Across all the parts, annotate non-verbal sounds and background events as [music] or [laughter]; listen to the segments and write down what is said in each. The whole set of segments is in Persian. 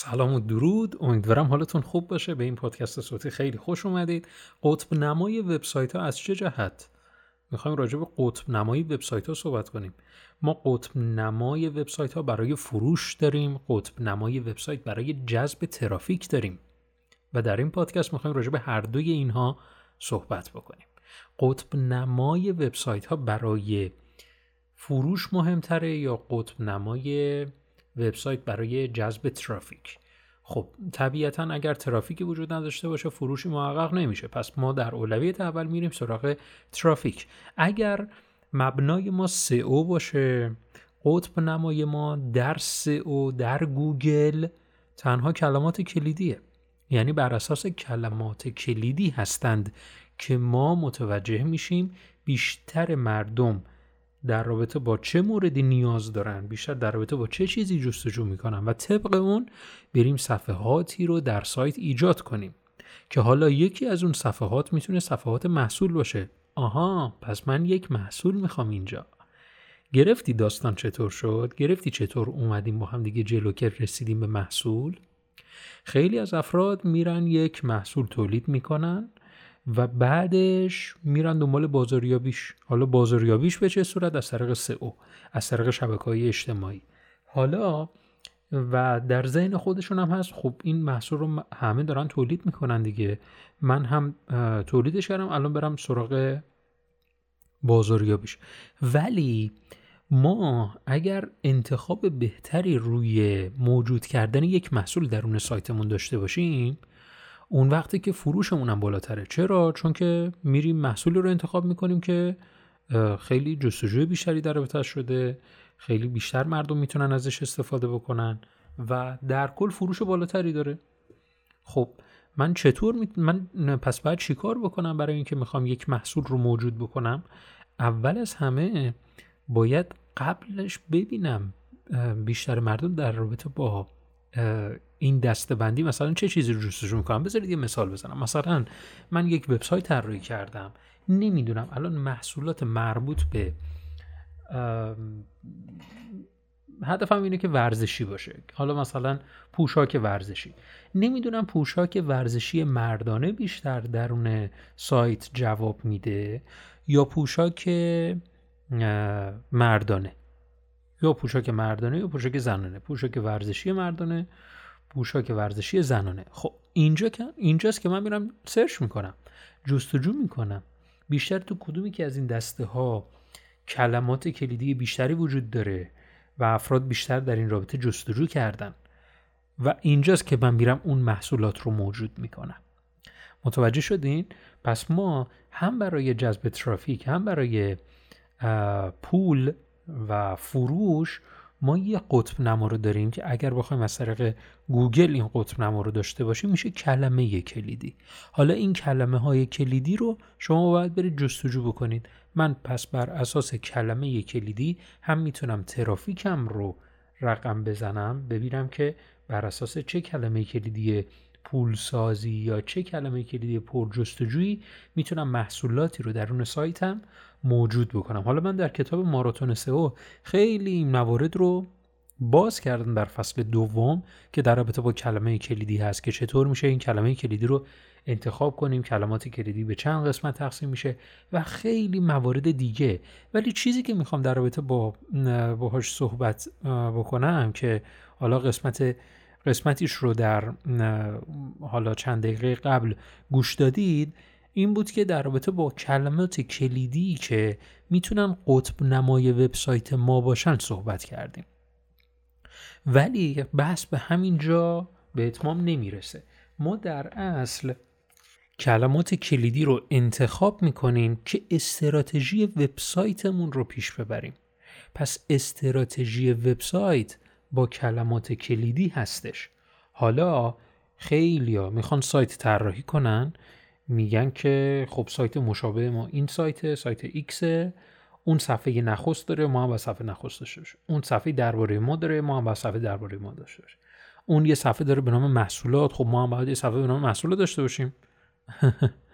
سلام و درود. امیدوارم حالتون خوب باشه. به این پادکست صوتی خیلی خوش اومدید. قطب نمای وبسایت ها از چه جهت؟ می‌خوایم راجع به قطب نمایی وبسایت ها صحبت کنیم. ما قطب نمای وبسایت ها برای فروش داریم. قطب نمای وبسایت برای جذب ترافیک داریم. و در این پادکست می‌خوایم راجع به هر دوی اینها صحبت بکنیم. قطب نمای وبسایت ها برای فروش مهمتره یا قطب نمای وبسایت برای جذب ترافیک. خب طبیعتا اگر ترافیکی وجود نداشته باشه فروشی محقق نمیشه. پس ما در اولویت اول میریم سراغ ترافیک. اگر مبنای ما او باشه قطب نمای ما در او در گوگل تنها کلمات کلیدیه. یعنی بر اساس کلمات کلیدی هستند که ما متوجه میشیم بیشتر مردم در رابطه با چه موردی نیاز دارن؟ بیشتر در رابطه با چه چیزی جستجو می‌کنن؟ و طبق اون بریم صفحاتی رو در سایت ایجاد کنیم که حالا یکی از اون صفحات می‌تونه صفحات محصول باشه. آها پس من یک محصول می‌خوام اینجا. گرفتی داستان چطور شد؟ گرفتی چطور اومدیم با هم دیگه جلو که رسیدیم به محصول؟ خیلی از افراد میرن یک محصول تولید می‌کنن. و بعدش میرن دنبال بازاریابیش. حالا بازاریابیش به چه صورت؟ از طریق سئو از طریق شبکه های اجتماعی. حالا و در ذهن خودشون هم هست خب این محصول رو همه دارن تولید می‌کنن دیگه. من هم تولیدش کردم الان برم سراغ بازاریابیش. ولی ما اگر انتخاب بهتری روی موجود کردن یک محصول درون سایتمون داشته باشیم اون وقتی که فروشمون هم بالاتره. چرا؟ چون که میریم محصولی رو انتخاب می‌کنیم که خیلی جستجوی بیشتری در رابطه شده خیلی بیشتر مردم می‌تونن ازش استفاده بکنن و در کل فروش بالاتری داره. خب من چطور می... من پس باید چیکار بکنم برای اینکه می‌خوام یک محصول رو موجود بکنم؟ اول از همه باید قبلش ببینم بیشتر مردم در رابطه با این دسته بندی مثلا چه چیزی رو جستجو می‌کنم؟ بذارید یه مثال بزنم. مثلا من یک وبسایت طراحی کردم. نمی‌دونم الان محصولات مربوط به هدفم اینه که ورزشی باشه. حالا مثلا پوشاک ورزشی. نمی‌دونم پوشاک ورزشی مردانه بیشتر درون سایت جواب میده یا پوشاک مردانه. یا پوشاک مردانه یا پوشاک زنانه. پوشاک ورزشی مردانه. پوشاک ورزشی زنانه. خب اینجا که اینجاست که من میرم سرچ می‌کنم. جستجو می‌کنم. بیشتر تو کدومی که از این دسته ها کلمات کلیدی بیشتری وجود داره و افراد بیشتر در این رابطه جستجو کردن. و اینجاست که من میرم اون محصولات رو موجود می‌کنم. متوجه شدین؟ پس ما هم برای جذب ترافیک هم برای پول و فروش ما یه قطب نما رو داریم که اگر بخوایم از طریق گوگل این قطب نما رو داشته باشیم میشه کلمه کلیدی. حالا این کلمه های کلیدی رو شما باید برید جستجو بکنید. من پس بر اساس کلمه کلیدی هم می‌تونم ترافیکم رو رقم بزنم ببینم که بر اساس چه کلمه کلیدی پولسازی یا چه کلمه کلیدی پرجستجویی می‌تونم محصولاتی رو درون سایتم موجود بکنم. حالا من در کتاب ماراتون سئو خیلی موارد رو باز کردم در فصل دوم که در رابطه با کلمه کلیدی هست که چطور میشه این کلمه کلیدی رو انتخاب کنیم کلمات کلیدی به چند قسمت تقسیم میشه و خیلی موارد دیگه. ولی چیزی که می‌خوام در رابطه با باهاش صحبت بکنم که حالا قسمت قسمتیش رو در حالا چند دقیقه قبل گوش دادید این بود که در رابطه با کلمات کلیدی که می‌تونن قطب نمای وبسایت ما باشن صحبت کردیم. ولی بحث به همین جا به اتمام نمی‌رسه. ما در اصل کلمات کلیدی رو انتخاب می‌کنیم که استراتژی وبسایتمون رو پیش ببریم. پس استراتژی وبسایت با کلمات کلیدی هستش. حالا خیلیا می‌خوان سایت طراحی کنن. میگن که خب سایت مشابه ما این سایت سایت X. اون صفحه نخست داره ما هم با صفحه نخست داشته اون صفحه درباره ما داره ما هم با صفحه درباره ما داشته اون یه صفحه داره به نام محصولات. خب ما هم باید یه صفحه به نام محصولات داشته باشیم. [laughs]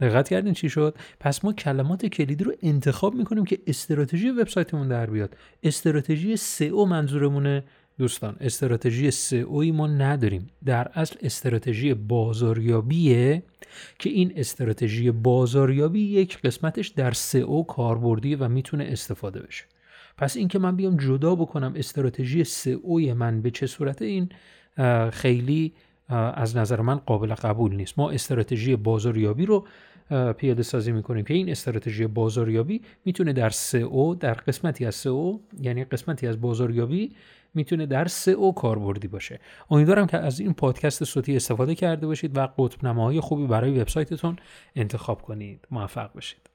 دقت کردین چی شد؟ پس ما کلمات کلیدی رو انتخاب می‌کنیم که استراتژی وبسایتمون در بیاد. استراتژی سئو منظورمونه دوستان. استراتژی سئوی ما نداریم. در اصل استراتژی بازاریابیه که این استراتژی بازاریابی یک قسمتش در سئو کاربردی و می‌تونه استفاده بشه. پس اینکه من بیام جدا بکنم استراتژی سئوی من به چه صورت این خیلی از نظر من قابل قبول نیست. ما استراتژی بازاریابی رو پیاده سازی می‌کنیم که این استراتژی بازاریابی می‌تونه در سئو در قسمتی از سئو یعنی قسمتی از بازاریابی می‌تونه در سئو کاربردی باشه. امیدوارم که از این پادکست صوتی استفاده کرده باشید و قطب نماهای خوبی برای وبسایتتون انتخاب کنید. موفق باشید.